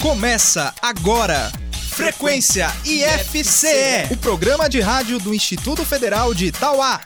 Começa agora. Frequência IFCE, o programa de rádio do Instituto Federal de Itauá.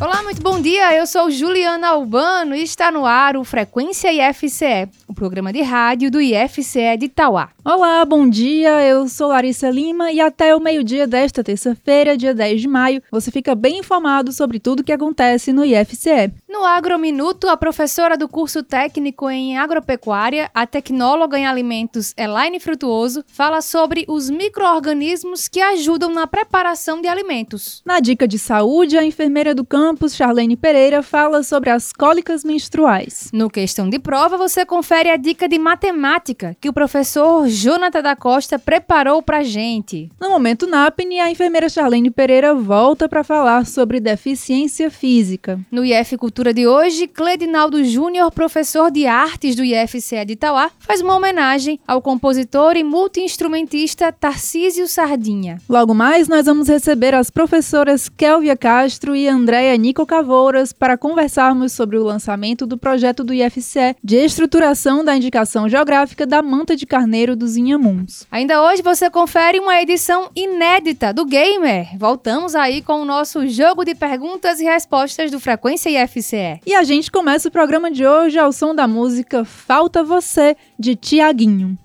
Olá, muito bom dia. Eu sou Juliana Albano e está no ar o Frequência IFCE, o programa de rádio do IFCE de Itauá. Olá, bom dia. Eu sou Larissa Lima e até o meio-dia desta terça-feira, dia 10 de maio, você fica bem informado sobre tudo o que acontece no IFCE. No Agrominuto, a professora do curso técnico em agropecuária, a tecnóloga em alimentos Elaine Frutuoso, fala sobre os micro-organismos que ajudam na preparação de alimentos. Na dica de saúde, a enfermeira do campus, Charlene Pereira, fala sobre as cólicas menstruais. No questão de prova, você confere a dica de matemática que o professor Jonathan da Costa preparou pra gente. No momento NAPNE, a enfermeira Charlene Pereira volta para falar sobre deficiência física. No IF Cultura de hoje, Cledinaldo Júnior, professor de artes do IFCE de Itauá, faz uma homenagem ao compositor e multiinstrumentista Tarcísio Sardinha. Logo mais, nós vamos receber as professoras Kelvia Castro e Andréia Nico Cavouras para conversarmos sobre o lançamento do projeto do IFCE de estruturação da indicação geográfica da manta de carneiro dos Inhamuns. Ainda hoje você confere uma edição inédita do Gamer. Voltamos aí com o nosso jogo de perguntas e respostas do Frequência IFCE. E a gente começa o programa de hoje ao som da música Falta Você, de Tiaguinho.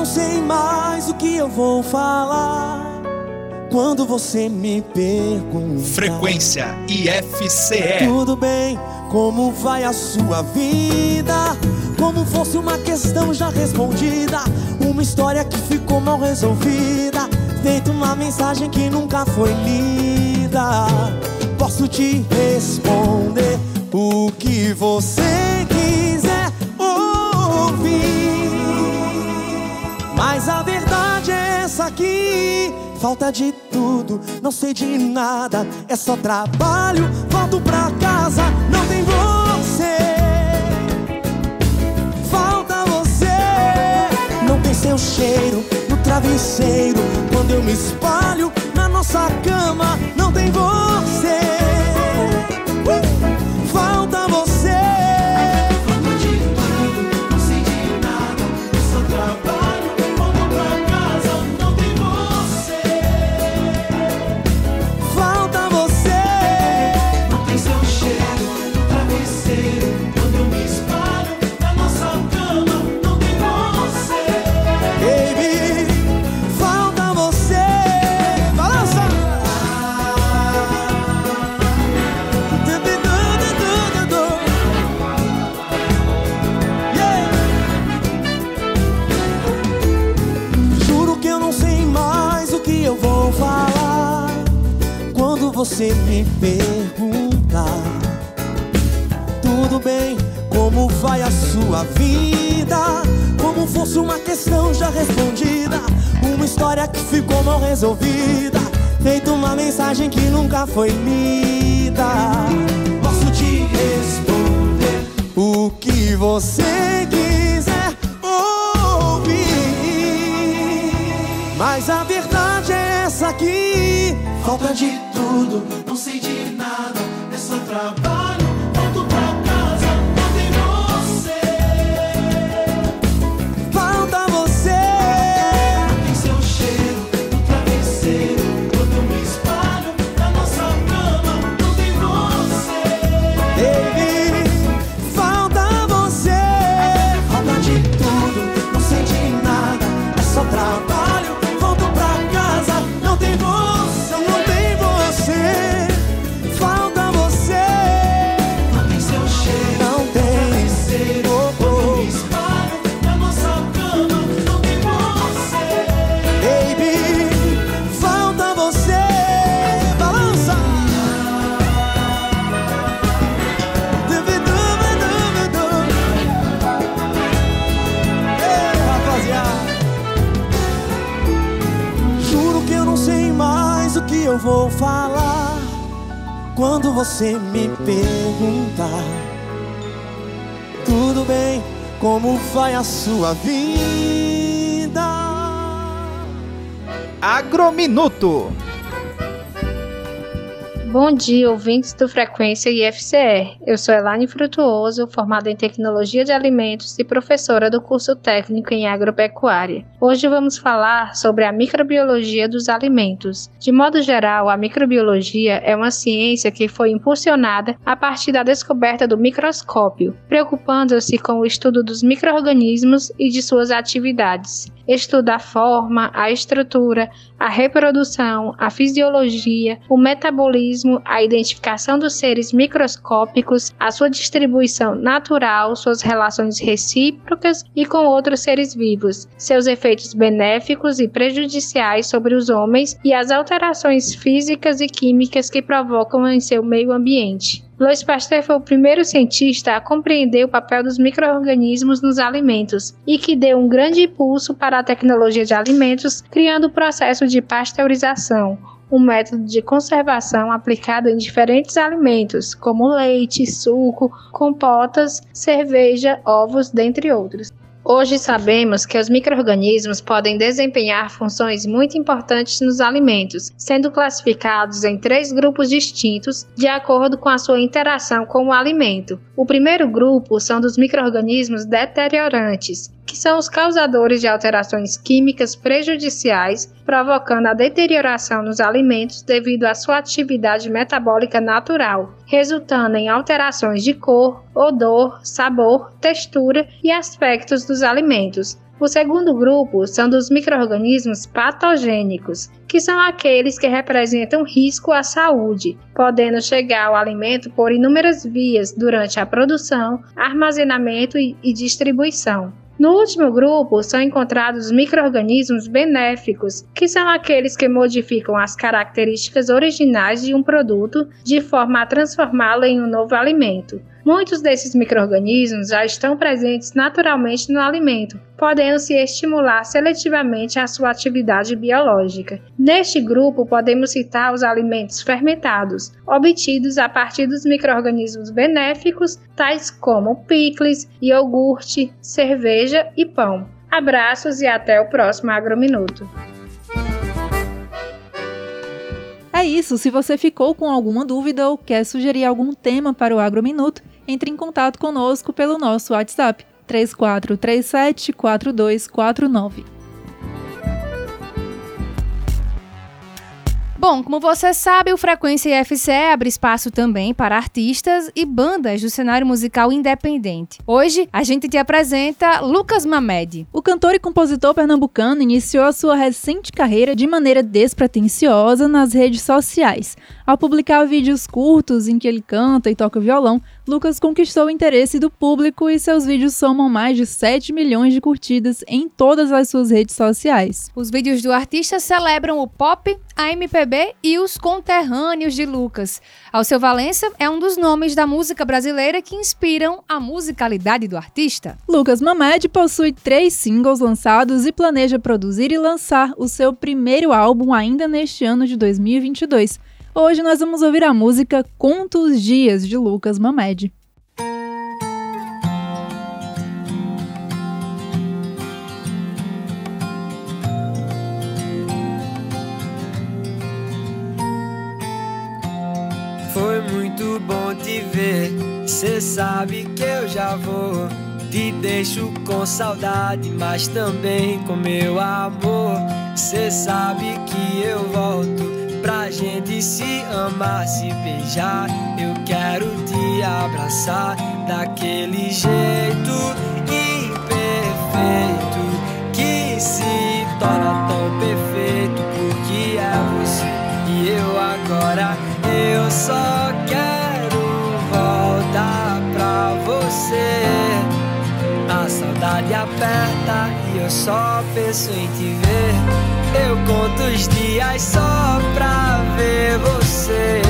Não sei mais o que eu vou falar quando você me pergunta. Frequência IFCE. Tudo bem, como vai a sua vida? Como fosse uma questão já respondida, uma história que ficou mal resolvida, feito uma mensagem que nunca foi lida. Posso te responder o que você quiser mas a verdade é essa aqui. Falta de tudo, não sei de nada, é só trabalho. Volto pra casa, não tem você. Falta você, não tem seu cheiro no travesseiro. Quando eu me espalho na nossa cama, não tem você. Você me perguntar. Tudo bem, como vai a sua vida? Como fosse uma questão já respondida, uma história que ficou mal resolvida, feito uma mensagem que nunca foi lida. Posso te responder o que você quiser ouvir. Mas a verdade é essa aqui. Falta de tudo, não sei de nada, é só trabalho. Quando você me perguntar. Tudo bem, Como vai a sua vida? Agrominuto. Bom dia, ouvintes do Frequência IFCE. Eu sou Elane Frutuoso, formada em Tecnologia de Alimentos e professora do curso técnico em Agropecuária. Hoje vamos falar sobre a microbiologia dos alimentos. De modo geral, a microbiologia é uma ciência que foi impulsionada a partir da descoberta do microscópio, preocupando-se com o estudo dos microorganismos e de suas atividades estuda a forma, a estrutura, a reprodução, a fisiologia, o metabolismo, a identificação dos seres microscópicos, a sua distribuição natural, suas relações recíprocas e com outros seres vivos, seus efeitos benéficos e prejudiciais sobre os homens e as alterações físicas e químicas que provocam em seu meio ambiente. Louis Pasteur foi o primeiro cientista a compreender o papel dos micro-organismos nos alimentos e que deu um grande impulso para a tecnologia de alimentos, criando o processo de pasteurização, um método de conservação aplicado em diferentes alimentos, como leite, suco, compotas, cerveja, ovos, dentre outros. Hoje sabemos que os microrganismos podem desempenhar funções muito importantes nos alimentos, sendo classificados em três grupos distintos de acordo com a sua interação com o alimento. O primeiro grupo são dos microrganismos deteriorantes, que são os causadores de alterações químicas prejudiciais, provocando a deterioração nos alimentos devido à sua atividade metabólica natural, resultando em alterações de cor, odor, sabor, textura e aspectos dos alimentos. O segundo grupo são dos microrganismos patogênicos, que são aqueles que representam risco à saúde, podendo chegar ao alimento por inúmeras vias durante a produção, armazenamento e distribuição. No último grupo são encontrados microrganismos benéficos, que são aqueles que modificam as características originais de um produto de forma a transformá-lo em um novo alimento. Muitos desses microrganismos já estão presentes naturalmente no alimento, podendo se estimular seletivamente a sua atividade biológica. Neste grupo, podemos citar os alimentos fermentados, obtidos a partir dos microrganismos benéficos, tais como picles, iogurte, cerveja e pão. Abraços e até o próximo Agrominuto. É isso, se você ficou com alguma dúvida ou quer sugerir algum tema para o Agrominuto, entre em contato conosco pelo nosso WhatsApp 3437 4249. Bom, como você sabe, o Frequência IFCE abre espaço também para artistas e bandas do cenário musical independente. Hoje, a gente te apresenta Lucas Mamed. O cantor e compositor pernambucano iniciou a sua recente carreira de maneira despretensiosa nas redes sociais. Ao publicar vídeos curtos em que ele canta e toca violão, Lucas conquistou o interesse do público e seus vídeos somam mais de 7 milhões de curtidas em todas as suas redes sociais. Os vídeos do artista celebram o pop, a MPB e os conterrâneos de Lucas. Alceu Valença é um dos nomes da música brasileira que inspiram a musicalidade do artista. Lucas Mamed possui três singles lançados e planeja produzir e lançar o seu primeiro álbum ainda neste ano de 2022. Hoje nós vamos ouvir a música Conta os Dias de Lucas Mamed. Foi muito bom te ver. Cê sabe que eu já vou. Te deixo com saudade, mas também com meu amor. Cê sabe que eu volto pra gente se amar, se beijar. Eu quero te abraçar daquele jeito imperfeito que se torna tão perfeito porque é você e eu agora eu só quero voltar pra você. A saudade aperta e eu só penso em te ver. Eu conto os dias só pra ver você.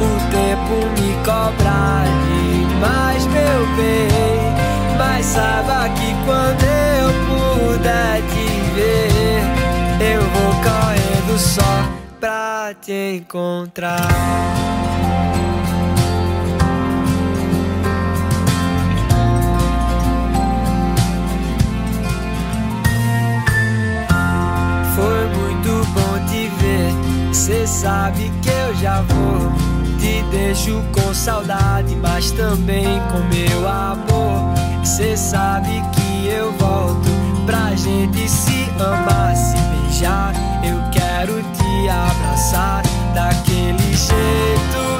O tempo me cobra demais, meu bem. Mas saiba que quando eu puder te ver, eu vou correndo só pra te encontrar. Cê sabe que eu já vou. Te deixo com saudade, mas também com meu amor. Cê sabe que eu volto pra gente se amar, se beijar. Eu quero te abraçar daquele jeito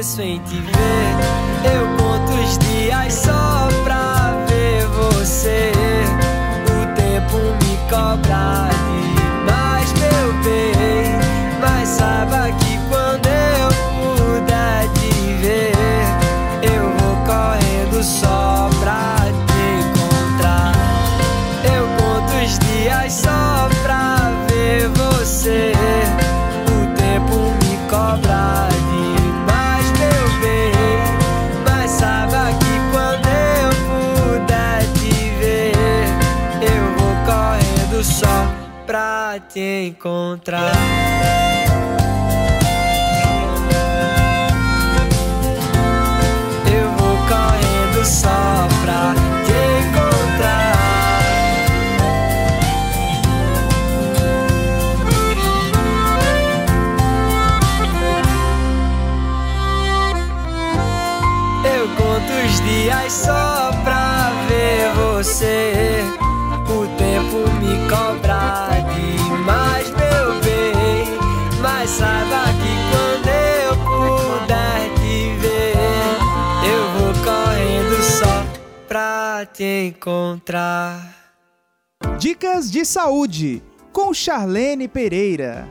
penso em te ver. Eu conto os dias só pra ver você. O tempo me cobra encontrar. Encontrar. Dicas de saúde com Charlene Pereira.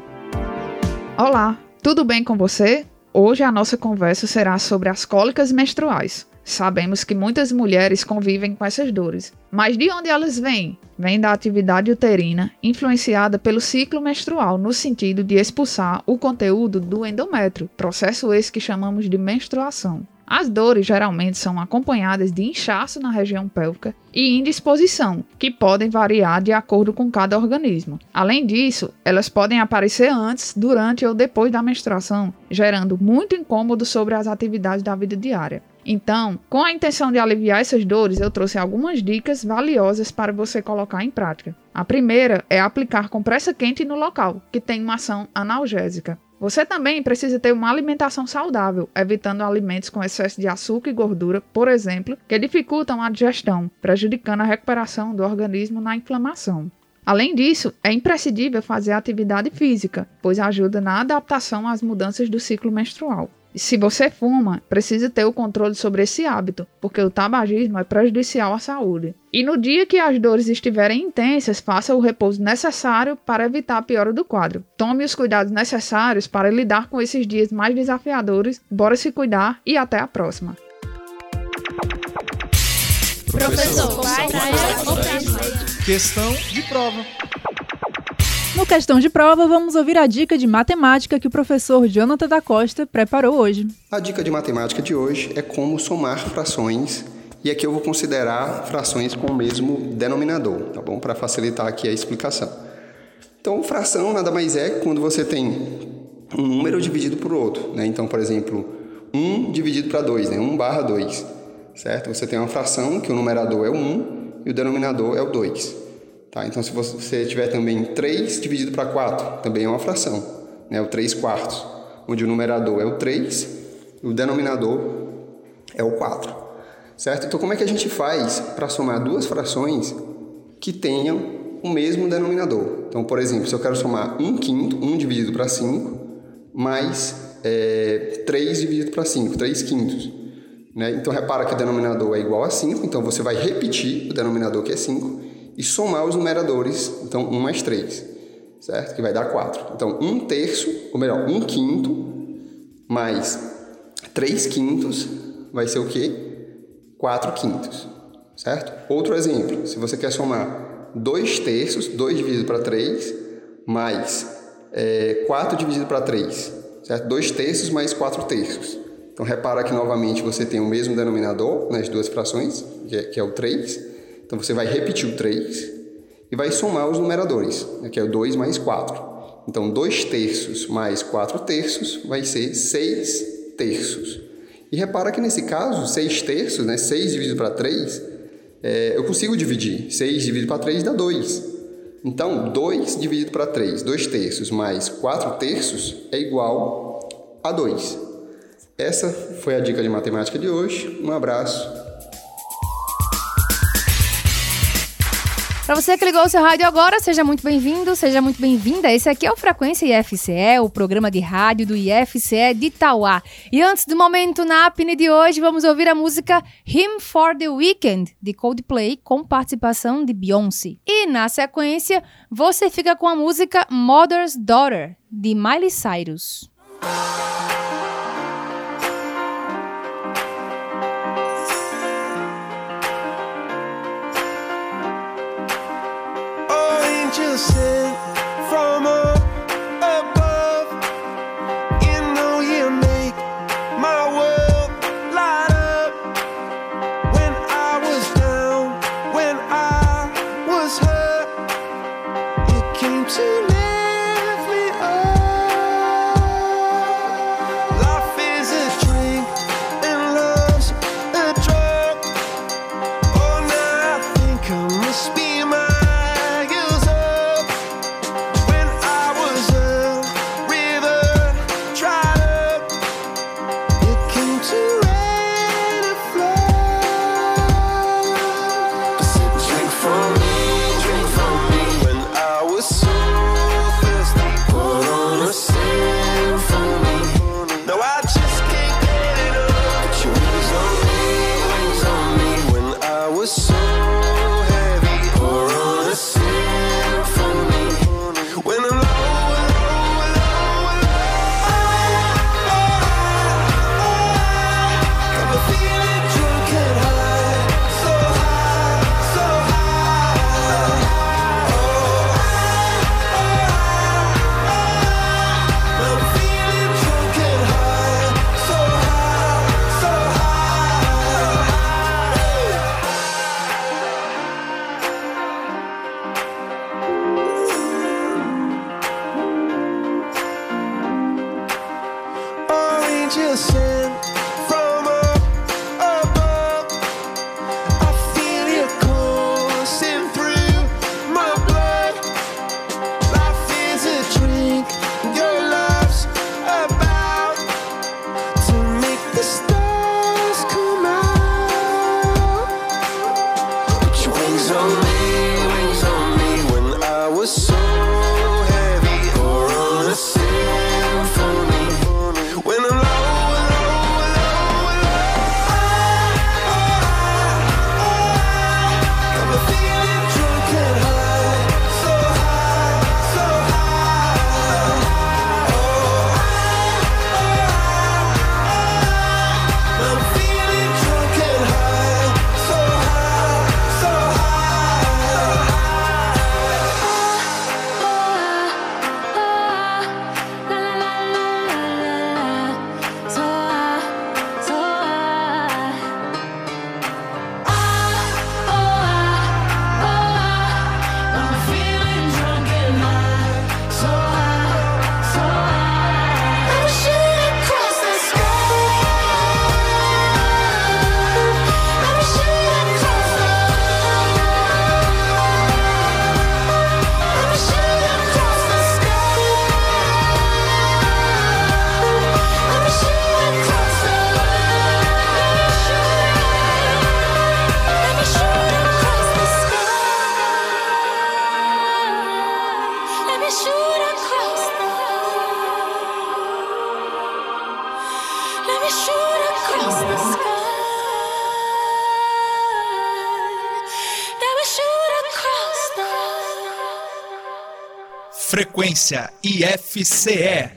Olá, tudo bem com você? Hoje a nossa conversa será sobre as cólicas menstruais. Sabemos que muitas mulheres convivem com essas dores, mas de onde elas vêm? Vêm da atividade uterina, influenciada pelo ciclo menstrual, no sentido de expulsar o conteúdo do endométrio, processo esse que chamamos de menstruação. As dores geralmente são acompanhadas de inchaço na região pélvica e indisposição, que podem variar de acordo com cada organismo. Além disso, elas podem aparecer antes, durante ou depois da menstruação, gerando muito incômodo sobre as atividades da vida diária. Então, com a intenção de aliviar essas dores, eu trouxe algumas dicas valiosas para você colocar em prática. A primeira é aplicar compressa quente no local, que tem uma ação analgésica. Você também precisa ter uma alimentação saudável, evitando alimentos com excesso de açúcar e gordura, por exemplo, que dificultam a digestão, prejudicando a recuperação do organismo na inflamação. Além disso, é imprescindível fazer atividade física, pois ajuda na adaptação às mudanças do ciclo menstrual. Se você fuma, precisa ter o controle sobre esse hábito, porque o tabagismo é prejudicial à saúde. E no dia que as dores estiverem intensas, faça o repouso necessário para evitar a piora do quadro. Tome os cuidados necessários para lidar com esses dias mais desafiadores. Bora se cuidar e até a próxima. Professor, vai, Questão de prova. No questão de prova, vamos ouvir a dica de matemática que o professor Jonathan da Costa preparou hoje. A dica de matemática de hoje é como somar frações, e aqui eu vou considerar frações com o mesmo denominador, tá bom? Para facilitar aqui a explicação. Então, fração nada mais é quando você tem um número dividido por outro, né? Então, por exemplo, 1 dividido para 2, né? 1 barra 2, certo? Você tem uma fração que o numerador é o 1 e o denominador é o 2. Tá? Então, se você tiver também 3 dividido para 4, também é uma fração, né? o 3 quartos, onde o numerador é o 3 e o denominador é o 4. Certo? Então, como é que a gente faz para somar duas frações que tenham o mesmo denominador? Então, por exemplo, se eu quero somar 1 quinto, 1 dividido para 5, mais é, 3 dividido para 5, 3 quintos. Né? Então, repara que o denominador é igual a 5, então você vai repetir o denominador que é 5, e somar os numeradores, então 1 mais 3, certo? Que vai dar 4. Então, 1 terço, ou melhor, 1 quinto mais 3 quintos vai ser o quê? 4 quintos, certo? Outro exemplo, se você quer somar 2 terços, 2 dividido para 3, mais é, 4 dividido para 3, certo? 2 terços mais 4 terços. Então, repara que novamente você tem o mesmo denominador nas duas frações, que é, que é o 3, então você vai repetir o 3 e vai somar os numeradores, né, que é o 2 mais 4. Então, 2 terços mais 4 terços vai ser 6 terços. E repara que nesse caso, 6 terços, né, 6 dividido para 3, é, eu consigo dividir. 6 dividido para 3 dá 2. Então, 2 dividido para 3, 2 terços mais 4 terços é igual a 2. Essa foi a dica de matemática de hoje. Um abraço. Para você que ligou o seu rádio agora, seja muito bem-vindo, seja muito bem-vinda. Esse aqui é o Frequência IFCE, o programa de rádio do IFCE de Itauá. E antes do momento na APNE de hoje, vamos ouvir a música Him for the Weekend, de Coldplay, com participação de Beyoncé. E na sequência, você fica com a música Mother's Daughter, de Miley Cyrus. say IFCE.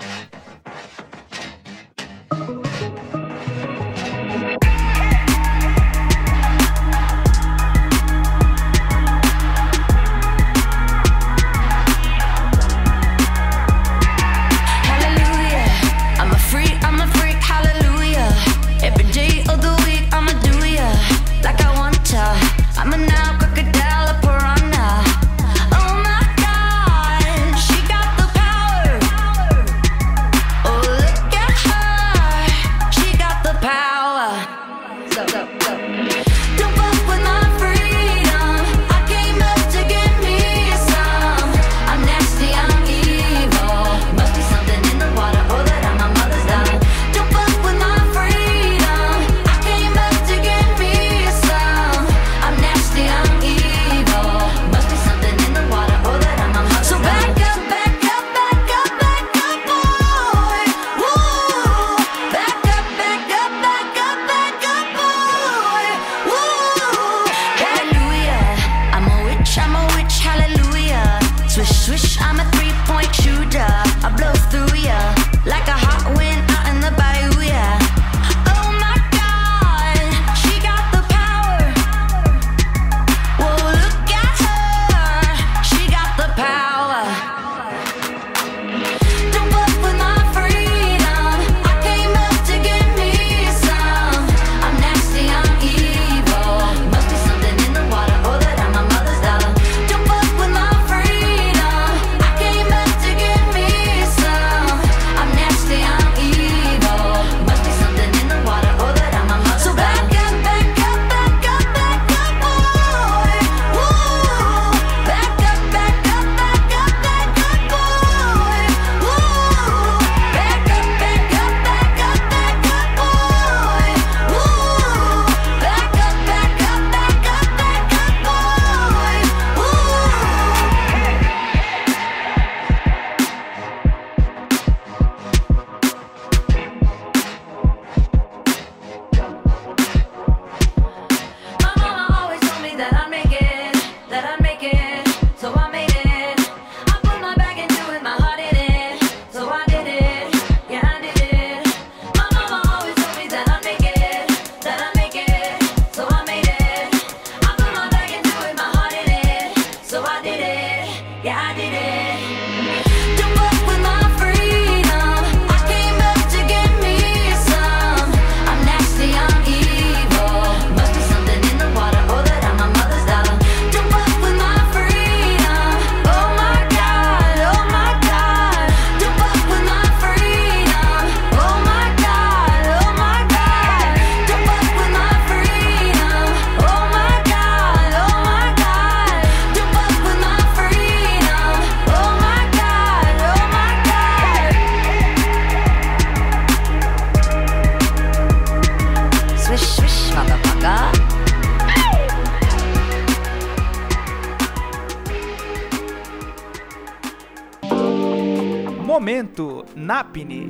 NAPNE.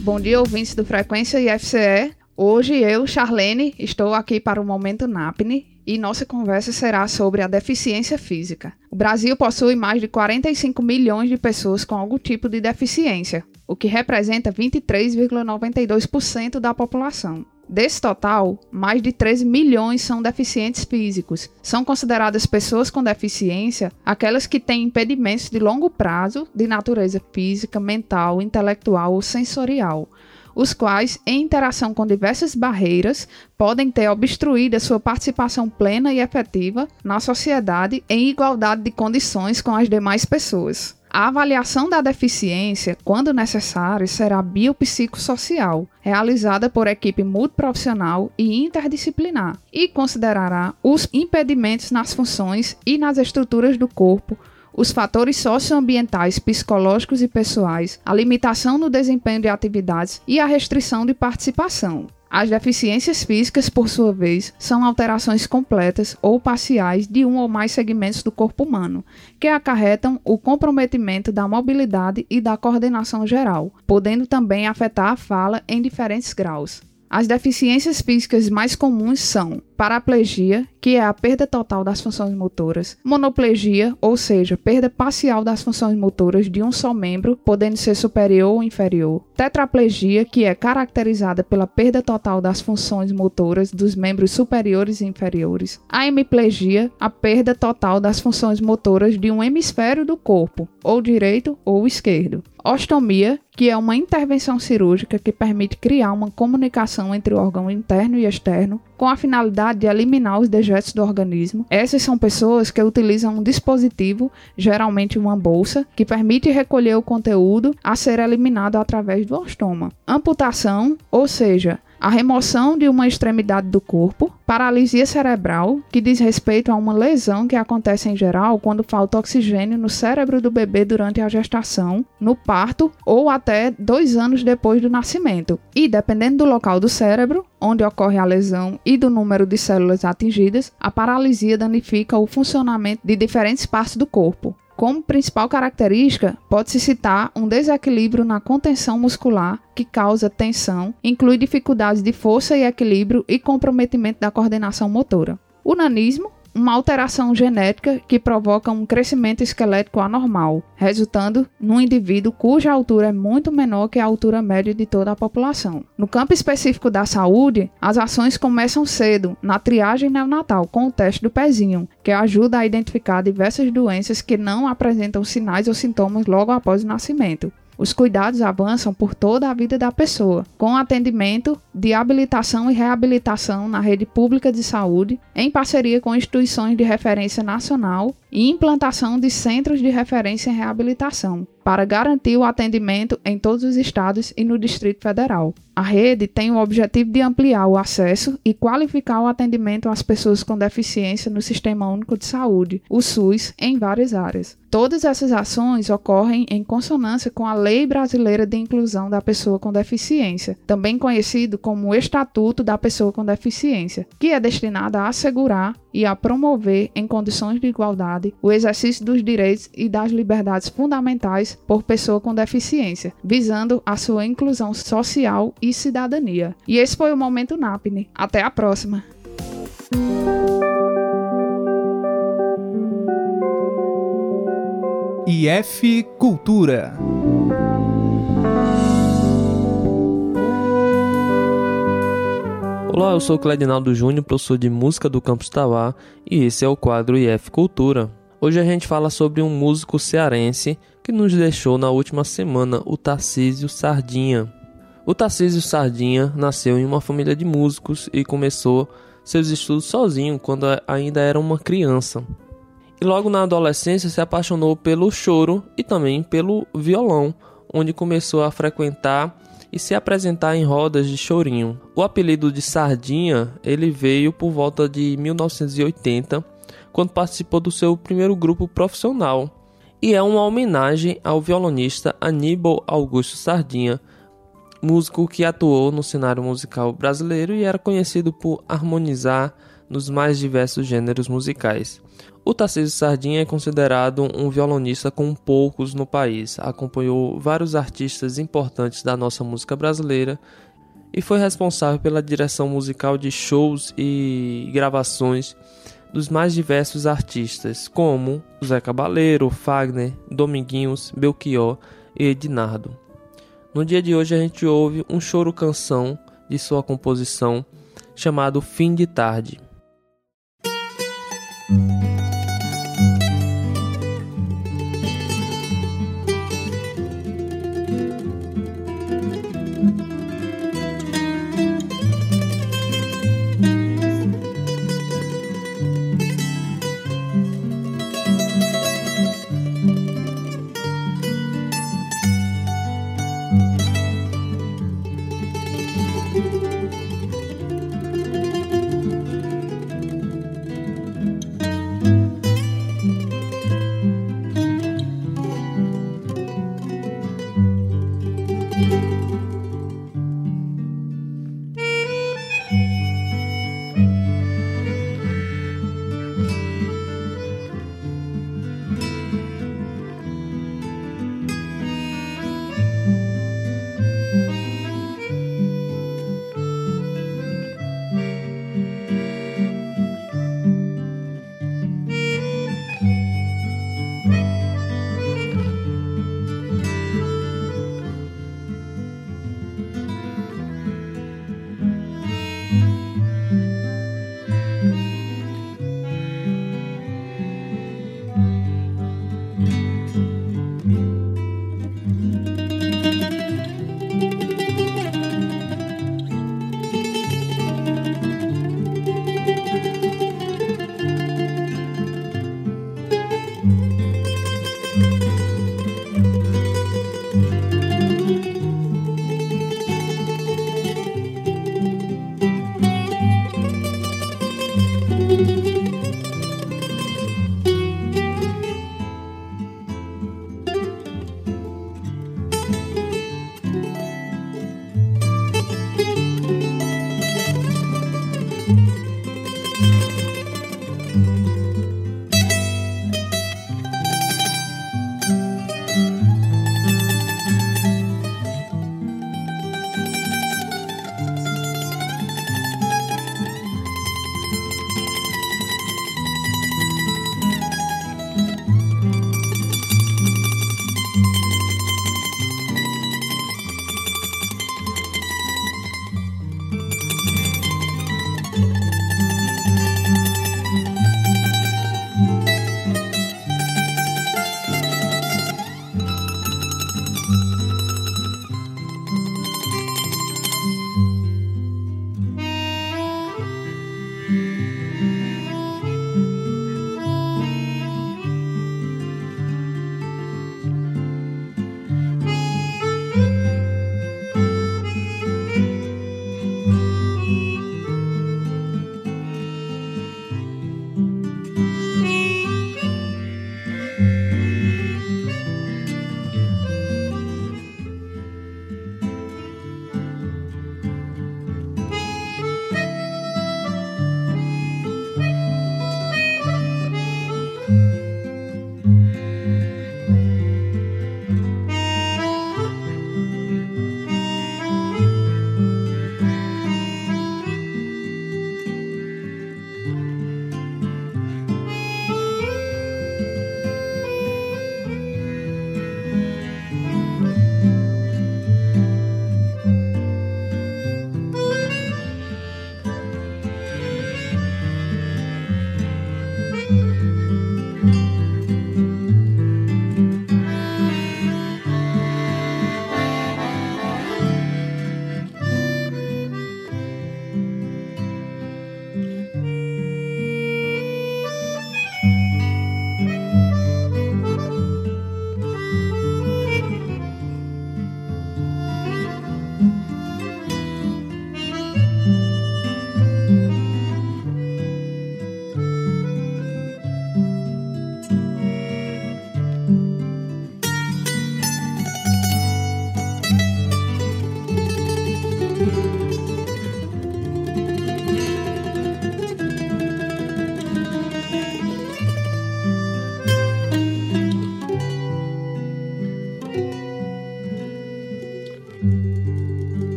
Bom dia, ouvintes do Frequência IFCE. Hoje eu, Charlene, estou aqui para o Momento NAPNE e nossa conversa será sobre a deficiência física. O Brasil possui mais de 45 milhões de pessoas com algum tipo de deficiência, o que representa 23,92% da população. Desse total, mais de 13 milhões são deficientes físicos. São consideradas pessoas com deficiência aquelas que têm impedimentos de longo prazo de natureza física, mental, intelectual ou sensorial, os quais, em interação com diversas barreiras, podem ter obstruído a sua participação plena e efetiva na sociedade em igualdade de condições com as demais pessoas. A avaliação da deficiência, quando necessário, será biopsicossocial, realizada por equipe multiprofissional e interdisciplinar, e considerará os impedimentos nas funções e nas estruturas do corpo, os fatores socioambientais, psicológicos e pessoais, a limitação no desempenho de atividades e a restrição de participação. As deficiências físicas, por sua vez, são alterações completas ou parciais de um ou mais segmentos do corpo humano, que acarretam o comprometimento da mobilidade e da coordenação geral, podendo também afetar a fala em diferentes graus. As deficiências físicas mais comuns são paraplegia, que é a perda total das funções motoras, monoplegia, ou seja, perda parcial das funções motoras de um só membro, podendo ser superior ou inferior, tetraplegia, que é caracterizada pela perda total das funções motoras dos membros superiores e inferiores, a hemiplegia, a perda total das funções motoras de um hemisfério do corpo, ou direito ou esquerdo, ostomia, que é uma intervenção cirúrgica que permite criar uma comunicação entre o órgão interno e externo com a finalidade de eliminar os dejetos do organismo. Essas são pessoas que utilizam um dispositivo, geralmente uma bolsa, que permite recolher o conteúdo a ser eliminado através do ostoma. Amputação, ou seja, a remoção de uma extremidade do corpo, paralisia cerebral, que diz respeito a uma lesão que acontece em geral quando falta oxigênio no cérebro do bebê durante a gestação, no parto ou até dois anos depois do nascimento. E dependendo do local do cérebro, onde ocorre a lesão e do número de células atingidas, a paralisia danifica o funcionamento de diferentes partes do corpo. Como principal característica, pode-se citar um desequilíbrio na contenção muscular que causa tensão, inclui dificuldades de força e equilíbrio e comprometimento da coordenação motora. O nanismo uma alteração genética que provoca um crescimento esquelético anormal, resultando num indivíduo cuja altura é muito menor que a altura média de toda a população. No campo específico da saúde, as ações começam cedo, na triagem neonatal, com o teste do pezinho, que ajuda a identificar diversas doenças que não apresentam sinais ou sintomas logo após o nascimento. Os cuidados avançam por toda a vida da pessoa, com atendimento de habilitação e reabilitação na rede pública de saúde, em parceria com instituições de referência nacional e implantação de centros de referência em reabilitação, para garantir o atendimento em todos os estados e no Distrito Federal. A rede tem o objetivo de ampliar o acesso e qualificar o atendimento às pessoas com deficiência no Sistema Único de Saúde, o SUS, em várias áreas. Todas essas ações ocorrem em consonância com a Lei Brasileira de Inclusão da Pessoa com Deficiência, também conhecido como Estatuto da Pessoa com Deficiência, que é destinada a assegurar e a promover, em condições de igualdade, o exercício dos direitos e das liberdades fundamentais por pessoa com deficiência, visando a sua inclusão social e cidadania. E esse foi o Momento NAPNE. Até a próxima! IF Cultura. Olá, eu sou Cledinaldo Júnior, professor de música do Campus Tauá, e esse é o quadro IF Cultura. Hoje a gente fala sobre um músico cearense que nos deixou na última semana, o Tarcísio Sardinha. O Tarcísio Sardinha nasceu em uma família de músicos e começou seus estudos sozinho quando ainda era uma criança. E logo na adolescência se apaixonou pelo choro e também pelo violão, onde começou a frequentar e se apresentar em rodas de chorinho. O apelido de Sardinha ele veio por volta de 1980, quando participou do seu primeiro grupo profissional, e é uma homenagem ao violonista Aníbal Augusto Sardinha, músico que atuou no cenário musical brasileiro e era conhecido por harmonizar nos mais diversos gêneros musicais. O Tarcísio Sardinha é considerado um violonista com poucos no país. Acompanhou vários artistas importantes da nossa música brasileira e foi responsável pela direção musical de shows e gravações dos mais diversos artistas, como Zé Cabaleiro, Fagner, Dominguinhos, Belchior e Ednardo. No dia de hoje a gente ouve um choro-canção de sua composição chamado Fim de Tarde. Thank you.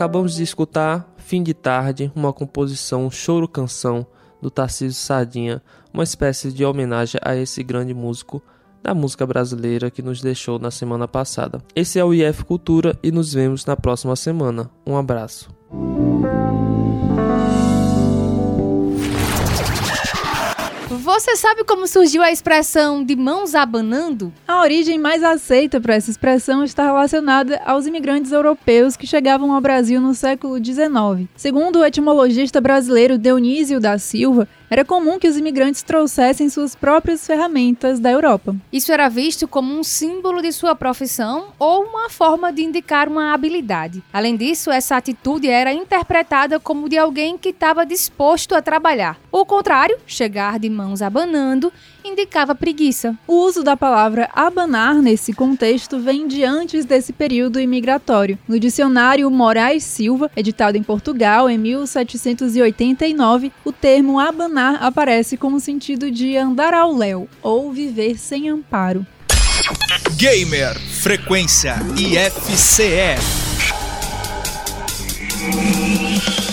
Acabamos de escutar Fim de Tarde, uma composição choro-canção do Tarcísio Sardinha, uma espécie de homenagem a esse grande músico da música brasileira que nos deixou na semana passada. Esse é o IF Cultura e nos vemos na próxima semana. Um abraço. Você sabe como surgiu a expressão de mãos abanando? A origem mais aceita para essa expressão está relacionada aos imigrantes europeus que chegavam ao Brasil no século XIX. Segundo o etimologista brasileiro Dionísio da Silva, era comum que os imigrantes trouxessem suas próprias ferramentas da Europa. Isso era visto como um símbolo de sua profissão ou uma forma de indicar uma habilidade. Além disso, essa atitude era interpretada como de alguém que estava disposto a trabalhar. O contrário, chegar de mãos abanando, indicava preguiça. O uso da palavra abanar nesse contexto vem de antes desse período imigratório. No dicionário Moraes Silva, editado em Portugal em 1789, o termo abanar aparece com o sentido de andar ao léu ou viver sem amparo. Gamer Frequência IFCE.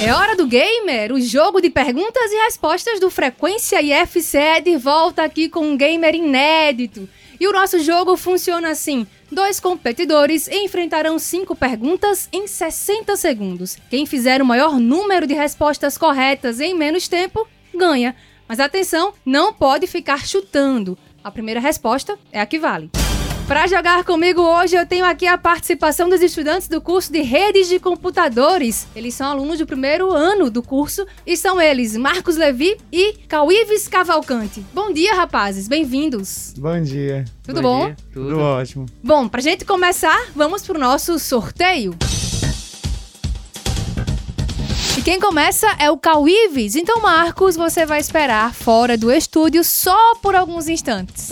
É hora do Gamer, o jogo de perguntas e respostas do Frequência IFCE de volta aqui com um gamer inédito. E o nosso jogo funciona assim: dois competidores enfrentarão cinco perguntas em 60 segundos. Quem fizer o maior número de respostas corretas em menos tempo ganha. Mas atenção, não pode ficar chutando. A primeira resposta é a que vale. Para jogar comigo hoje, eu tenho aqui a participação dos estudantes do curso de Redes de Computadores. Eles são alunos do primeiro ano do curso e são eles Marcos Levi e Cauíves Cavalcante. Bom dia, rapazes. Bem-vindos. Bom dia. Tudo bom? dia. Tudo ótimo. Bom, pra gente começar, vamos pro nosso sorteio. Quem começa é o Cauíves. Então, Marcos, você vai esperar fora do estúdio só por alguns instantes.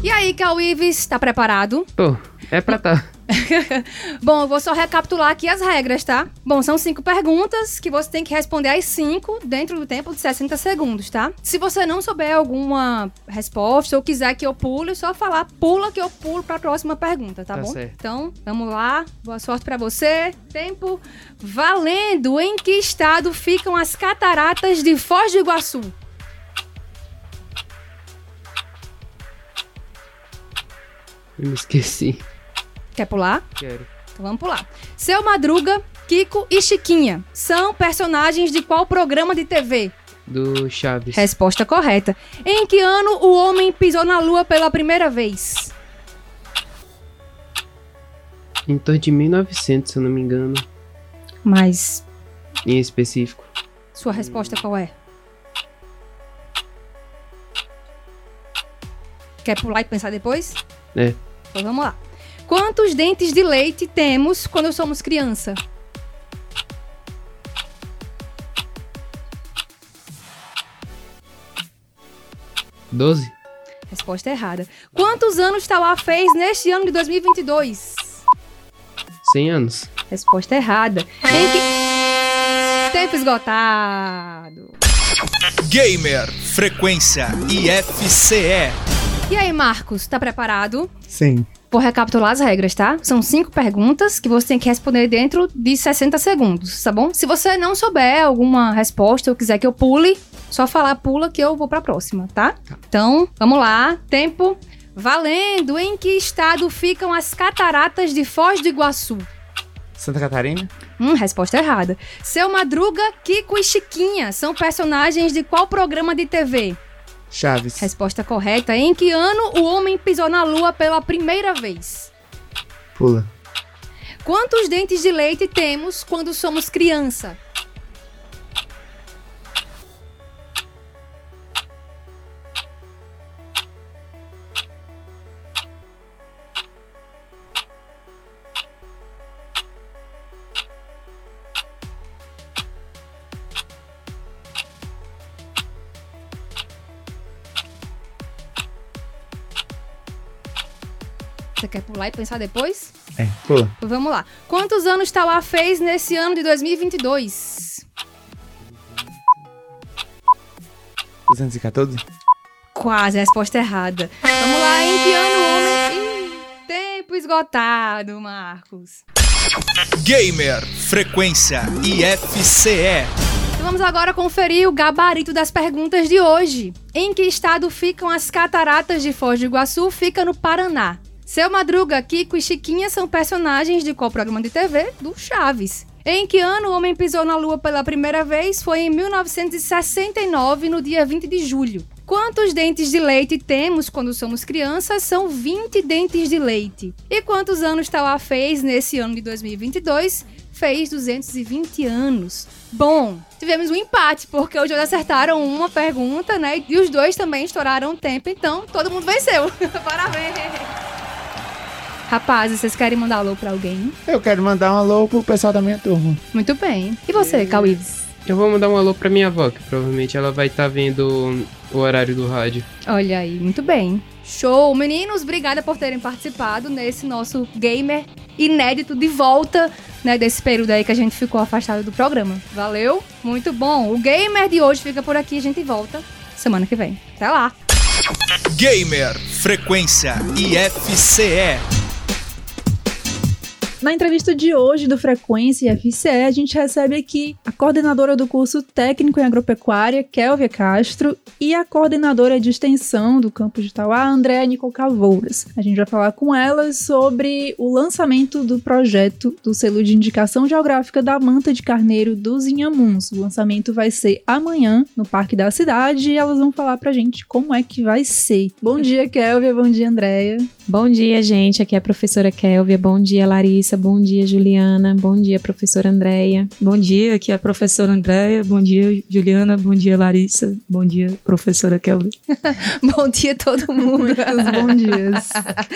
E aí, Cauíves, tá preparado? Pô, é pra tá. Bom, eu vou só recapitular aqui as regras, tá? Bom, são cinco perguntas que você tem que responder as cinco dentro do tempo de 60 segundos, tá? Se você não souber alguma resposta ou quiser que eu pule, é só falar pula que eu pulo pra próxima pergunta, tá, Tá bom? certo. Então, vamos lá. Boa sorte pra você. Tempo valendo. Em que estado ficam as cataratas de Foz do Iguaçu? Eu me esqueci. Quer pular? Quero. Então vamos pular. Seu Madruga, Kiko e Chiquinha são personagens de qual programa de TV? Do Chaves. Resposta correta. Em que ano o homem pisou na lua pela primeira vez? Em torno de 1900, se eu não me engano. Mas Em específico. sua resposta qual é? Quer pular e pensar depois? É. Então vamos lá. Quantos dentes de leite temos quando somos criança? Doze? Resposta errada. Quantos anos Tauá fez neste ano de 2022? 100 anos. Resposta errada. Em que... Tempo esgotado. Gamer Frequência IFCE. E aí, Marcos, tá preparado? Sim. Vou recapitular as regras, tá? São cinco perguntas que você tem que responder dentro de 60 segundos, tá bom? Se você não souber alguma resposta ou quiser que eu pule, só falar pula que eu vou pra próxima, tá? Então, vamos lá. Tempo valendo. Em que estado ficam as cataratas de Foz do Iguaçu? Santa Catarina? Hum, resposta errada. Seu Madruga, Kiko e Chiquinha são personagens de qual programa de TV? Chaves. Resposta correta. Em que ano o homem pisou na lua pela primeira vez? Pula. Quantos dentes de leite temos quando somos criança? Pular e pensar depois? É, pula. Vamos lá. Quantos anos Tauá fez nesse ano de 2022? 214? Quase, a resposta errada. Vamos lá, em que ano o homem. Tempo esgotado, Marcos. Gamer, frequência IFCE. Então vamos agora conferir o gabarito das perguntas de hoje. Em que estado ficam as cataratas de Foz do Iguaçu? Fica no Paraná. Seu Madruga, Kiko e Chiquinha são personagens de qual programa de TV? Do Chaves. Em que ano o homem pisou na Lua pela primeira vez? Foi em 1969, no dia 20 de julho. Quantos dentes de leite temos quando somos crianças? São 20 dentes de leite. E quantos anos Tauá fez nesse ano de 2022? Fez 220 anos. Bom, tivemos um empate, porque os dois acertaram uma pergunta, né? E os dois também estouraram o tempo, então todo mundo venceu. Parabéns! Rapazes, vocês querem mandar alô pra alguém? Eu quero mandar um alô pro pessoal da minha turma. Muito bem. E você, Cauíves? Eu vou mandar um alô pra minha avó, que provavelmente ela vai estar vendo o horário do rádio. Olha aí, muito bem. Show! Meninos, obrigada por terem participado nesse nosso gamer inédito de volta, né, desse período aí que a gente ficou afastado do programa. Valeu? Muito bom. O gamer de hoje fica por aqui, a gente volta semana que vem. Até lá! Gamer, frequência IFCE. Na entrevista de hoje do Frequência FCE, a gente recebe aqui a coordenadora do curso técnico em agropecuária, Kelvia Castro, e a coordenadora de extensão do campus de Itauá, Andréa Nicol Cavouras. A gente vai falar com elas sobre o lançamento do projeto do selo de indicação geográfica da manta de carneiro dos Inhamuns. O lançamento vai ser amanhã no Parque da Cidade e elas vão falar pra gente como é que vai ser. Bom dia, Kelvia. Bom dia, Andréia. Bom dia, gente. Aqui é a professora Kelvia. Bom dia, Larissa. Bom dia, Juliana. Bom dia, professora Andréia. Bom dia, aqui é a professora Andréia. Bom dia, Juliana. Bom dia, Larissa. Bom dia, professora Kelvin. bom dia, todo mundo. Muitos bom dias.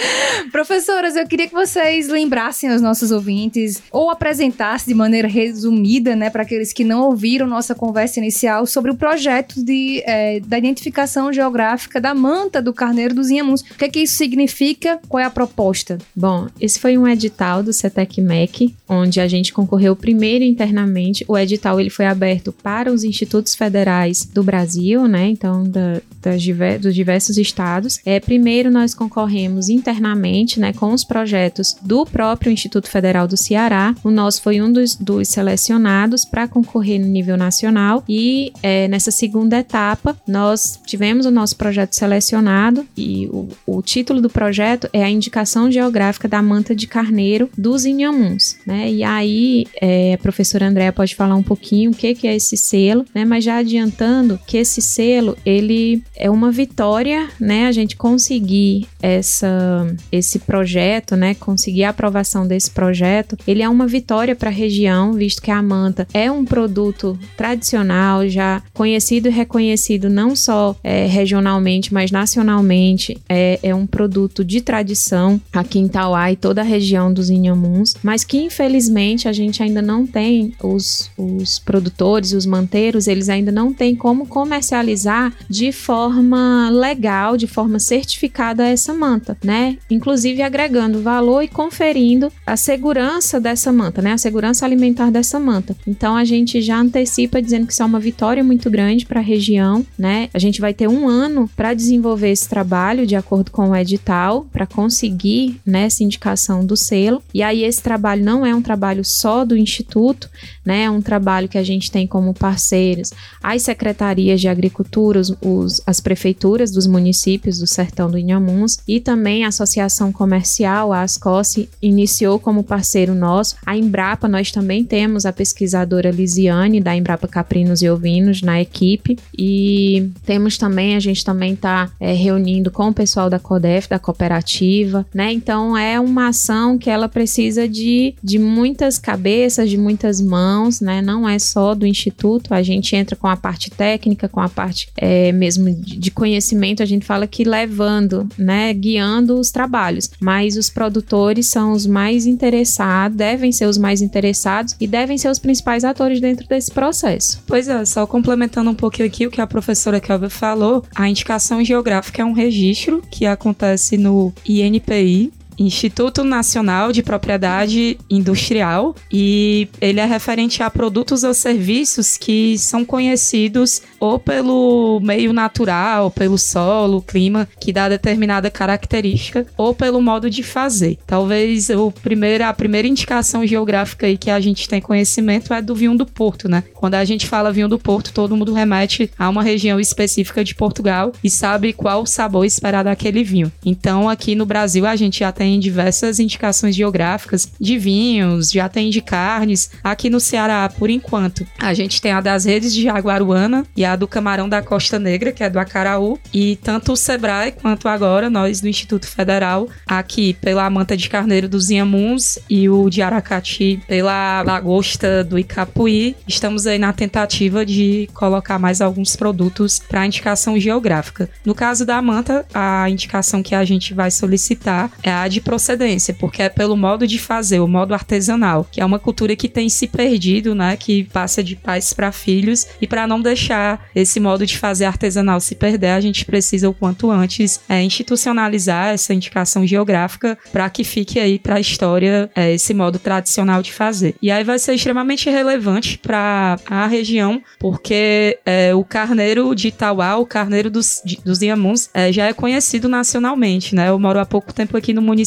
Professoras, eu queria que vocês lembrassem aos nossos ouvintes ou apresentassem de maneira resumida, né, para aqueles que não ouviram nossa conversa inicial sobre o projeto de, eh, da identificação geográfica da manta do carneiro dos Inhamuns. O que, é que isso significa? Qual é a proposta? Bom, esse foi um edital do CETEC onde a gente concorreu primeiro internamente. O edital ele foi aberto para os institutos federais do Brasil, né? Então, da, das dos diversos estados. É, primeiro nós concorremos internamente, né, com os projetos do próprio Instituto Federal do Ceará. O nosso foi um dos, dos selecionados para concorrer no nível nacional e é, nessa segunda etapa nós tivemos o nosso projeto selecionado e o, o título do projeto é a indicação geográfica da manta de carneiro dos Inhamuns, né? E aí é, a professora Andréa pode falar um pouquinho o que, que é esse selo, né? Mas já adiantando que esse selo ele é uma vitória, né? A gente conseguir essa, esse projeto, né? Conseguir a aprovação desse projeto, ele é uma vitória para a região, visto que a manta é um produto tradicional, já conhecido e reconhecido não só é, regionalmente, mas nacionalmente. É, é um produto de tradição aqui em Tauá e toda a região dos Inhamuns, mas que infelizmente a gente ainda não tem, os, os produtores, os manteiros, eles ainda não têm como comercializar de forma legal, de forma certificada essa manta, né? Inclusive agregando valor e conferindo a segurança dessa manta, né? A segurança alimentar dessa manta. Então a gente já antecipa dizendo que isso é uma vitória muito grande para a região, né? A gente vai ter um ano para desenvolver esse trabalho de acordo com o edital, para conseguir né, essa indicação do selo. E aí esse trabalho não é um trabalho só do instituto, né? É um trabalho que a gente tem como parceiros as secretarias de agricultura, os, os, as prefeituras dos municípios do sertão do Inhamuns e também a associação comercial, a Ascosse, iniciou como parceiro nosso. A Embrapa, nós também temos a pesquisadora Lisiane da Embrapa Caprinos e Ovinos na equipe e temos também, a gente também está é, reunindo com o pessoal da CODEF, da cooperativa, né? Então é uma ação que ela precisa de, de muitas cabeças, de muitas mãos, né? Não é só do Instituto, a gente entra com a parte técnica, com a parte é, mesmo de, de conhecimento, a gente fala que levando, né? Guiando os trabalhos, mas os produtores são os mais interessados, devem ser os mais interessados e devem ser os principais atores dentro desse processo. Pois é, só complementando um pouquinho aqui o que a professora Kelvin falou, a indicação geográfica é um registro que acontece no INPI, Instituto Nacional de Propriedade Industrial e ele é referente a produtos ou serviços que são conhecidos ou pelo meio natural, pelo solo, clima, que dá determinada característica, ou pelo modo de fazer. Talvez o primeiro, a primeira indicação geográfica aí que a gente tem conhecimento é do vinho do Porto, né? Quando a gente fala vinho do Porto, todo mundo remete a uma região específica de Portugal e sabe qual o sabor esperado daquele vinho. Então, aqui no Brasil, a gente já tem diversas indicações geográficas de vinhos, já tem de carnes. Aqui no Ceará, por enquanto, a gente tem a das redes de Jaguaruana e a do Camarão da Costa Negra, que é do Acaraú. E tanto o Sebrae quanto agora, nós do Instituto Federal, aqui pela Manta de Carneiro dos Inhamuns e o de Aracati pela Lagosta do Icapuí, estamos aí na tentativa de colocar mais alguns produtos para indicação geográfica. No caso da manta, a indicação que a gente vai solicitar é a de procedência, porque é pelo modo de fazer, o modo artesanal, que é uma cultura que tem se perdido, né, que passa de pais para filhos e para não deixar esse modo de fazer artesanal se perder, a gente precisa o quanto antes é, institucionalizar essa indicação geográfica para que fique aí para a história é, esse modo tradicional de fazer. E aí vai ser extremamente relevante para a região, porque é, o carneiro de Itauá, o carneiro dos, de, dos Inhamuns, é, já é conhecido nacionalmente, né? Eu moro há pouco tempo aqui no município,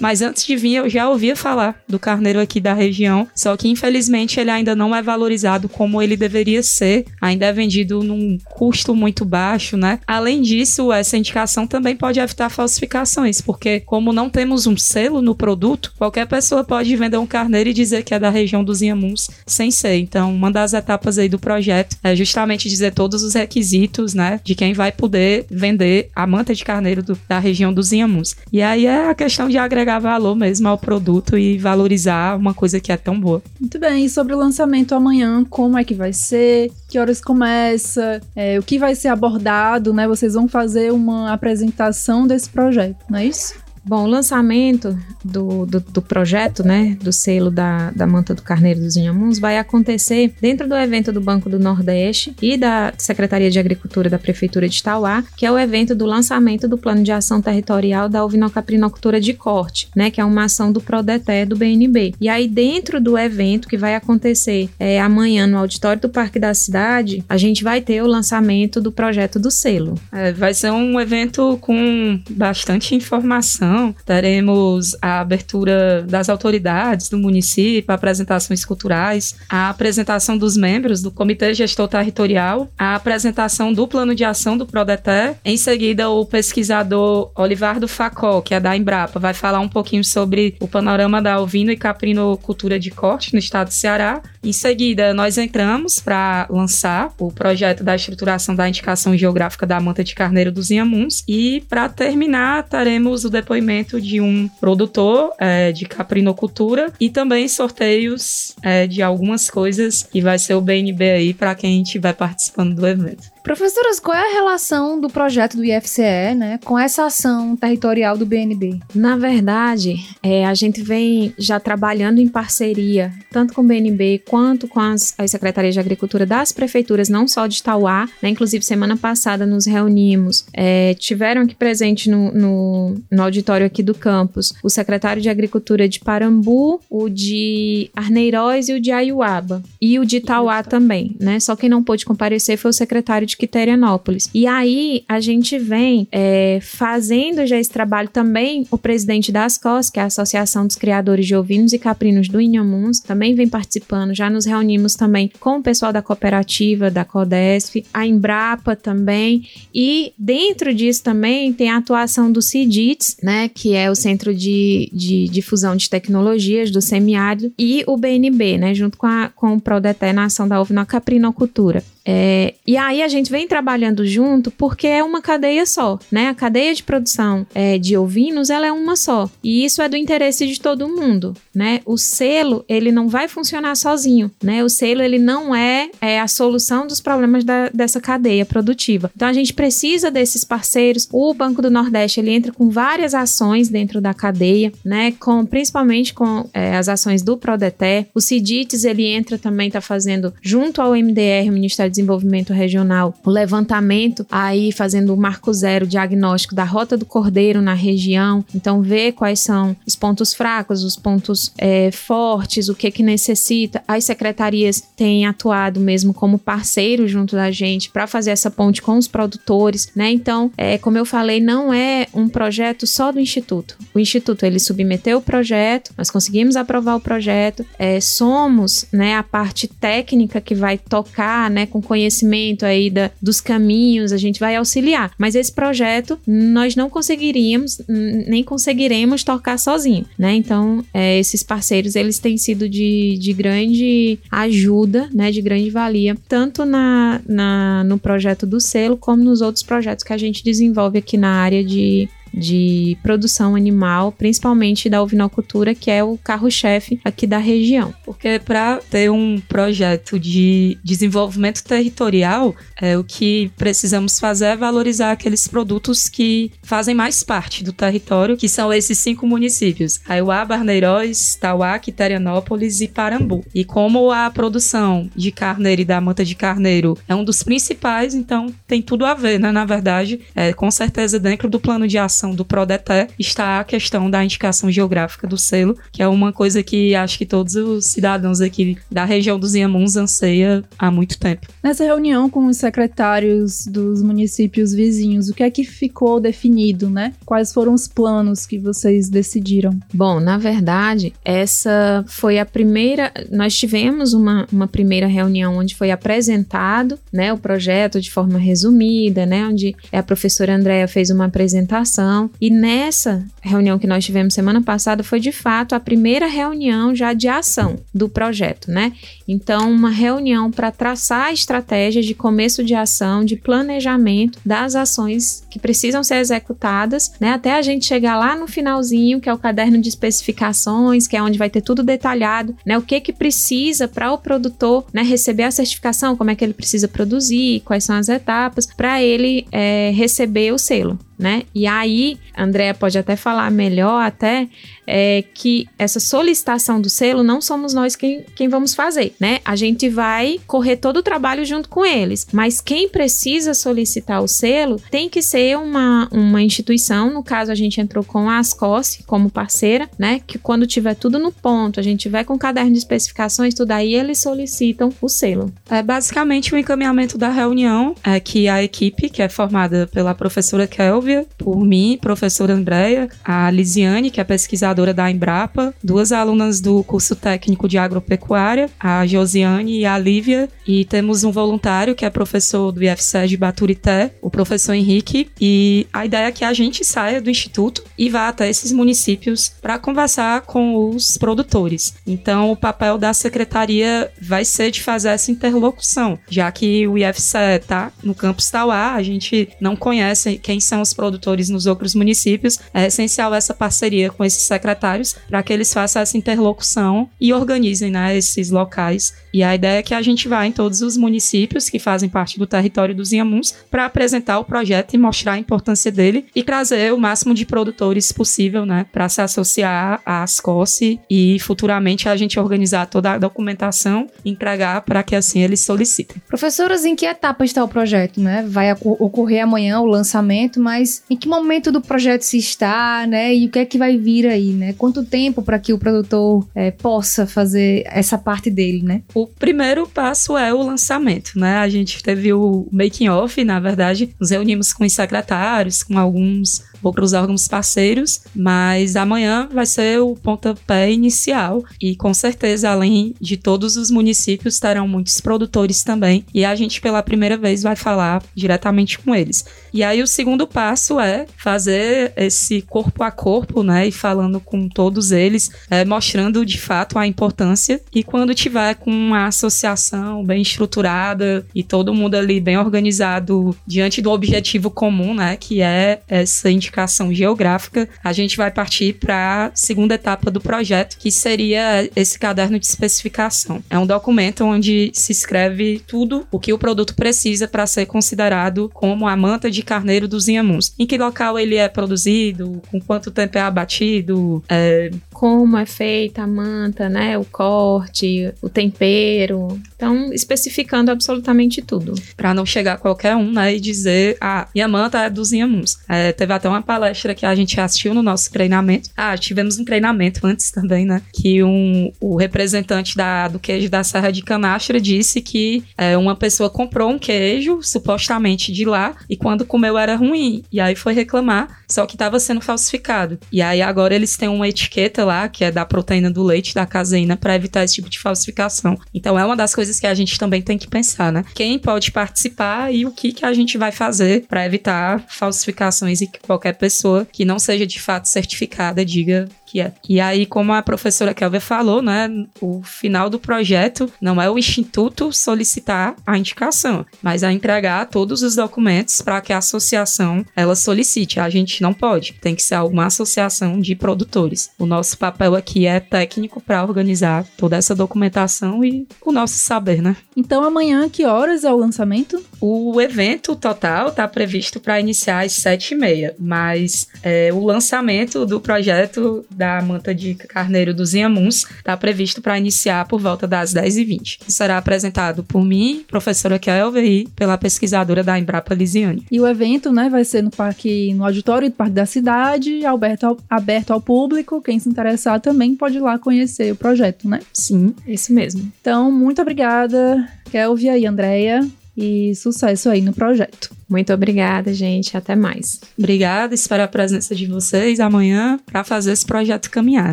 mas antes de vir eu já ouvia falar do carneiro aqui da região, só que infelizmente ele ainda não é valorizado como ele deveria ser, ainda é vendido num custo muito baixo, né? Além disso, essa indicação também pode evitar falsificações, porque como não temos um selo no produto, qualquer pessoa pode vender um carneiro e dizer que é da região dos Inhamuns sem ser. Então, uma das etapas aí do projeto é justamente dizer todos os requisitos, né, de quem vai poder vender a manta de carneiro do, da região dos Inhamuns. E aí é a questão de agregar valor mesmo ao produto e valorizar uma coisa que é tão boa. Muito bem, e sobre o lançamento amanhã, como é que vai ser? Que horas começa? É, o que vai ser abordado, né? Vocês vão fazer uma apresentação desse projeto, não é isso? Bom, o lançamento do, do, do, projeto, né, do selo da, da Manta do Carneiro dos Inhamuns vai acontecer dentro do evento do Banco do Nordeste e da Secretaria de Agricultura da Prefeitura de Tauá, que é o evento do lançamento do Plano de Ação Territorial da Ovinocaprinocultura de Corte, né, que é uma ação do Prodeté do BNB. E aí, dentro do evento que vai acontecer é, amanhã no auditório do Parque da Cidade, a gente vai ter o lançamento do projeto do selo. É, vai ser um evento com bastante informação teremos a abertura das autoridades do município, apresentações culturais, a apresentação dos membros do Comitê Gestor Territorial, a apresentação do plano de ação do Prodeté. Em seguida, o pesquisador Olivardo Facó, que é da Embrapa, vai falar um pouquinho sobre o panorama da ovino e caprinocultura de corte no estado do Ceará. Em seguida, nós entramos para lançar o projeto da estruturação da indicação geográfica da manta de carneiro dos Inhamuns e para terminar, teremos o depoimento de um produtor é, de caprinocultura e também sorteios é, de algumas coisas que vai ser o BNB aí para quem estiver participando do evento. Professoras, qual é a relação do projeto do IFCE, né, com essa ação territorial do BNB? Na verdade, é, a gente vem já trabalhando em parceria, tanto com o BNB quanto com as, as secretarias de agricultura das prefeituras, não só de Tauá, né, inclusive semana passada nos reunimos, é, tiveram aqui presente no, no, no auditório aqui do campus o secretário de agricultura de Parambu, o de Arneiroz e o de Ayuaba, e o de Tauá também, né, só quem não pôde comparecer foi o secretário de de Quiterianópolis. E aí a gente vem é, fazendo já esse trabalho também, o presidente da ASCOS, que é a Associação dos Criadores de Ovinos e Caprinos do Inhamuns, também vem participando, já nos reunimos também com o pessoal da cooperativa, da CODESF, a Embrapa também, e dentro disso também tem a atuação do CIDITS, né, que é o Centro de, de Difusão de Tecnologias do Semiárido, e o BNB, né, junto com, a, com o Prodeté na ação da ovinocaprinocultura. É, e aí a gente vem trabalhando junto porque é uma cadeia só, né? A cadeia de produção é, de ovinos ela é uma só e isso é do interesse de todo mundo, né? O selo ele não vai funcionar sozinho, né? O selo ele não é, é a solução dos problemas da, dessa cadeia produtiva. Então a gente precisa desses parceiros. O Banco do Nordeste ele entra com várias ações dentro da cadeia, né? Com principalmente com é, as ações do Prodeté. O CIDITES ele entra também está fazendo junto ao MDR, o Ministério Desenvolvimento Regional, o levantamento aí fazendo o marco zero diagnóstico da rota do cordeiro na região, então ver quais são os pontos fracos, os pontos é, fortes, o que que necessita. As secretarias têm atuado mesmo como parceiro junto da gente para fazer essa ponte com os produtores, né? Então, é, como eu falei, não é um projeto só do Instituto. O Instituto, ele submeteu o projeto, nós conseguimos aprovar o projeto, é, somos, né, a parte técnica que vai tocar, né, com conhecimento aí da, dos caminhos, a gente vai auxiliar. Mas esse projeto, nós não conseguiríamos, nem conseguiremos tocar sozinho, né? Então, é, esses parceiros, eles têm sido de, de grande ajuda, né, de grande valia, tanto na, na, no projeto do selo, como nos outros projetos que a gente desenvolve aqui na área de, de produção animal, principalmente da ovinocultura, que é o carro-chefe aqui da região. Porque para ter um projeto de desenvolvimento territorial, é, o que precisamos fazer é valorizar aqueles produtos que fazem mais parte do território, que são esses cinco municípios: Aiuá, Barneiróis, Tauá, Quiterianópolis e Parambu. E como a produção de carneiro e da manta de carneiro é um dos principais, então tem tudo a ver, né? Na verdade, é, com certeza dentro do plano de ação do Prodeté está a questão da indicação geográfica do selo, que é uma coisa que acho que todos os cidadãos aqui da região dos Inhamuns anseia há muito tempo. Nessa reunião com os secretários dos municípios vizinhos, o que é que ficou definido, né? Quais foram os planos que vocês decidiram? Bom, na verdade, essa foi a primeira. Nós tivemos uma, uma primeira reunião onde foi apresentado né, o projeto de forma resumida, né? Onde a professora Andréa fez uma apresentação. E nessa reunião que nós tivemos semana passada foi de fato a primeira reunião já de ação do projeto, né? Então, uma reunião para traçar a estratégia de começo de ação, de planejamento das ações que precisam ser executadas, né? Até a gente chegar lá no finalzinho, que é o caderno de especificações, que é onde vai ter tudo detalhado, né? O que que precisa para o produtor, né, receber a certificação, como é que ele precisa produzir, quais são as etapas para ele é, receber o selo. Né? E aí, a Andrea pode até falar melhor, até é, que essa solicitação do selo não somos nós quem, quem vamos fazer, né? A gente vai correr todo o trabalho junto com eles, mas quem precisa solicitar o selo tem que ser uma, uma instituição. No caso, a gente entrou com a Ascosse como parceira, né? Que quando tiver tudo no ponto, a gente tiver com o caderno de especificações, tudo aí, eles solicitam o selo. É basicamente o encaminhamento da reunião é que a equipe, que é formada pela professora Kelvia, por mim, professora Andréia, a Lisiane, que é pesquisadora da Embrapa, duas alunas do curso técnico de agropecuária, a Josiane e a Lívia, e temos um voluntário que é professor do IFCE de Baturité, o professor Henrique, e a ideia é que a gente saia do instituto e vá até esses municípios para conversar com os produtores. Então, o papel da secretaria vai ser de fazer essa interlocução, já que o IFCE está no campus Tauá, a gente não conhece quem são os produtores nos outros municípios, é essencial essa parceria com esses secretários para que eles façam essa interlocução e organizem né, esses locais. E a ideia é que a gente vá em todos os municípios que fazem parte do território dos Inhamuns para apresentar o projeto e mostrar a importância dele e trazer o máximo de produtores possível, né, para se associar à Ascosse e futuramente a gente organizar toda a documentação e entregar para que assim eles solicitem. Professoras, em que etapa está o projeto, né? Vai oco- ocorrer amanhã o lançamento, mas em que momento do projeto se está, né? E o que é que vai vir aí, né? Quanto tempo para que o produtor eh, possa fazer essa parte dele, né? O primeiro passo é o lançamento, né? A gente teve o making off, na verdade, nos reunimos com os secretários, com alguns outros órgãos parceiros, mas amanhã vai ser o pontapé inicial. E com certeza, além de todos os municípios, terão muitos produtores também. E a gente pela primeira vez vai falar diretamente com eles. E aí o segundo passo é fazer esse corpo a corpo, né, e falando com todos eles, é, mostrando de fato a importância. E quando tiver com uma associação bem estruturada e todo mundo ali bem organizado diante do objetivo comum, né, que é essa indicação geográfica, a gente vai partir para a segunda etapa do projeto, que seria esse caderno de especificação. É um documento onde se escreve tudo o que o produto precisa para ser considerado como a manta de carneiro dos Inhamuns. Em que local ele é produzido, com quanto tempo é abatido, é, como é feita a manta, né? O corte, o tempero. Então, especificando absolutamente tudo. Pra não chegar qualquer um, né, e dizer, ah, minha manta é dos Inhamuns. É, teve até uma palestra que a gente assistiu no nosso treinamento. Ah, tivemos um treinamento antes também, né? Que um, o representante da, do queijo da Serra de Canastra disse que é, uma pessoa comprou um queijo, supostamente de lá, e quando comeu era ruim. E aí foi reclamar, só que estava sendo falsificado. E aí agora eles têm uma etiqueta lá, que é da proteína do leite, da caseína, para evitar esse tipo de falsificação. Então é uma das coisas que a gente também tem que pensar, né? Quem pode participar e o que, que a gente vai fazer para evitar falsificações e que qualquer pessoa que não seja de fato certificada diga que é. E aí, como a professora Kelvin falou, né, o final do projeto não é o instituto solicitar a indicação, mas a entregar todos os documentos para que a associação ela solicite. A gente não pode, tem que ser alguma associação de produtores. O nosso papel aqui é técnico para organizar toda essa documentação e o nosso saber, né? Então amanhã, que horas é o lançamento? O evento total está previsto para iniciar às sete e meia, mas é, o lançamento do projeto da manta de carneiro dos Inhamuns está previsto para iniciar por volta das 10h20. Será apresentado por mim, professora Kelvin, e pela pesquisadora da Embrapa Lisiane. E o evento, né, vai ser no parque, no auditório do Parque da Cidade, aberto ao, aberto ao público. Quem se interessar também pode ir lá conhecer o projeto, né? Sim, isso mesmo. Então, muito obrigada, Kelvia e Andréia, e sucesso aí no projeto. Muito obrigada, gente. Até mais. Obrigada, espero a presença de vocês amanhã para fazer esse projeto caminhar,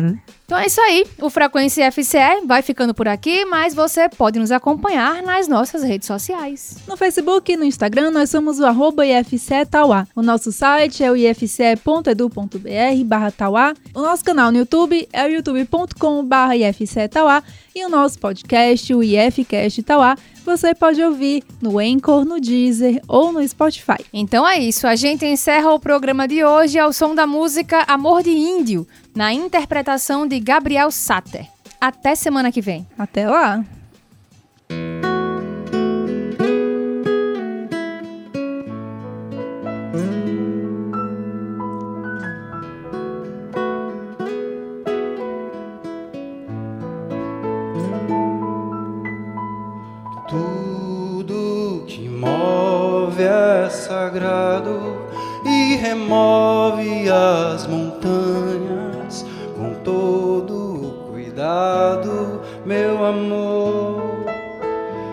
né? Então é isso aí. O Frequência FCE vai ficando por aqui, mas você pode nos acompanhar nas nossas redes sociais. No Facebook e no Instagram, nós somos o arroba IFCE Tauá. O nosso site é o ifce.edu.br barra Tauá. O nosso canal no YouTube é o youtube.com barra IFCE Tauá. E o nosso podcast, o IFCast Tauá, você pode ouvir no Anchor, no Deezer ou no Spotify. Então é isso. A gente encerra o programa de hoje ao som da música Amor de Índio, na interpretação de Gabriel Satter. Até semana que vem. Até lá! Sagrado e remove as montanhas com todo cuidado, meu amor.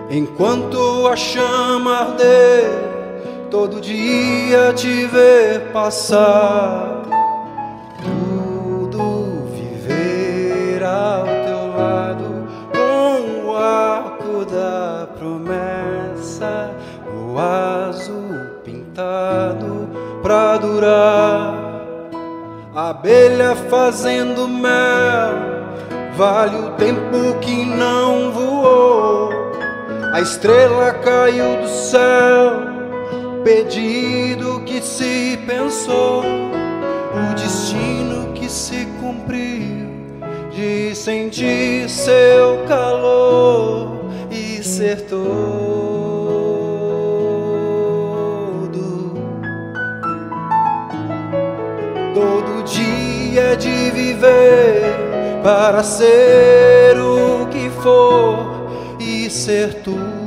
Enquanto a chama arder, todo dia te ver passar. Abelha fazendo mel, vale o tempo que não voou. A estrela caiu do céu, pedido que se pensou, o destino que se cumpriu de sentir seu calor e. Todo viver para ser o que for e ser tudo.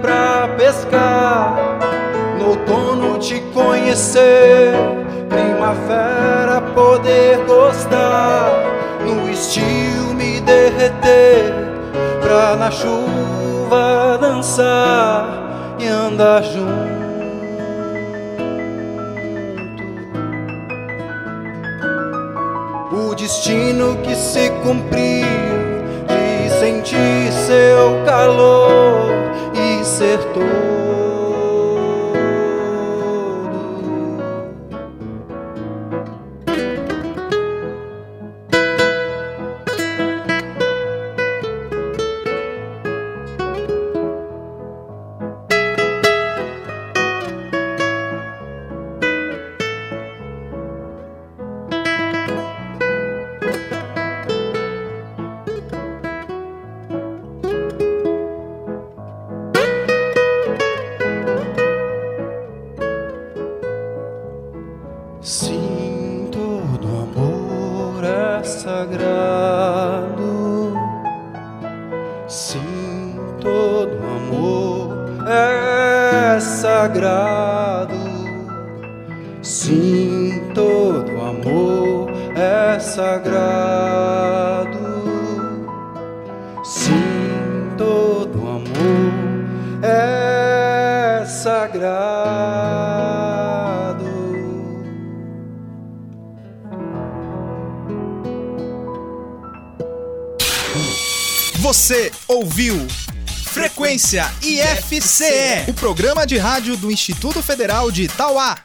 Pra pescar, no outono te conhecer, primavera poder gostar. estio me derreter pra na chuva dançar e andar junto. O destino que se cumpriu de sentir seu calor e IFCE, o programa de rádio do Instituto Federal de Itauá.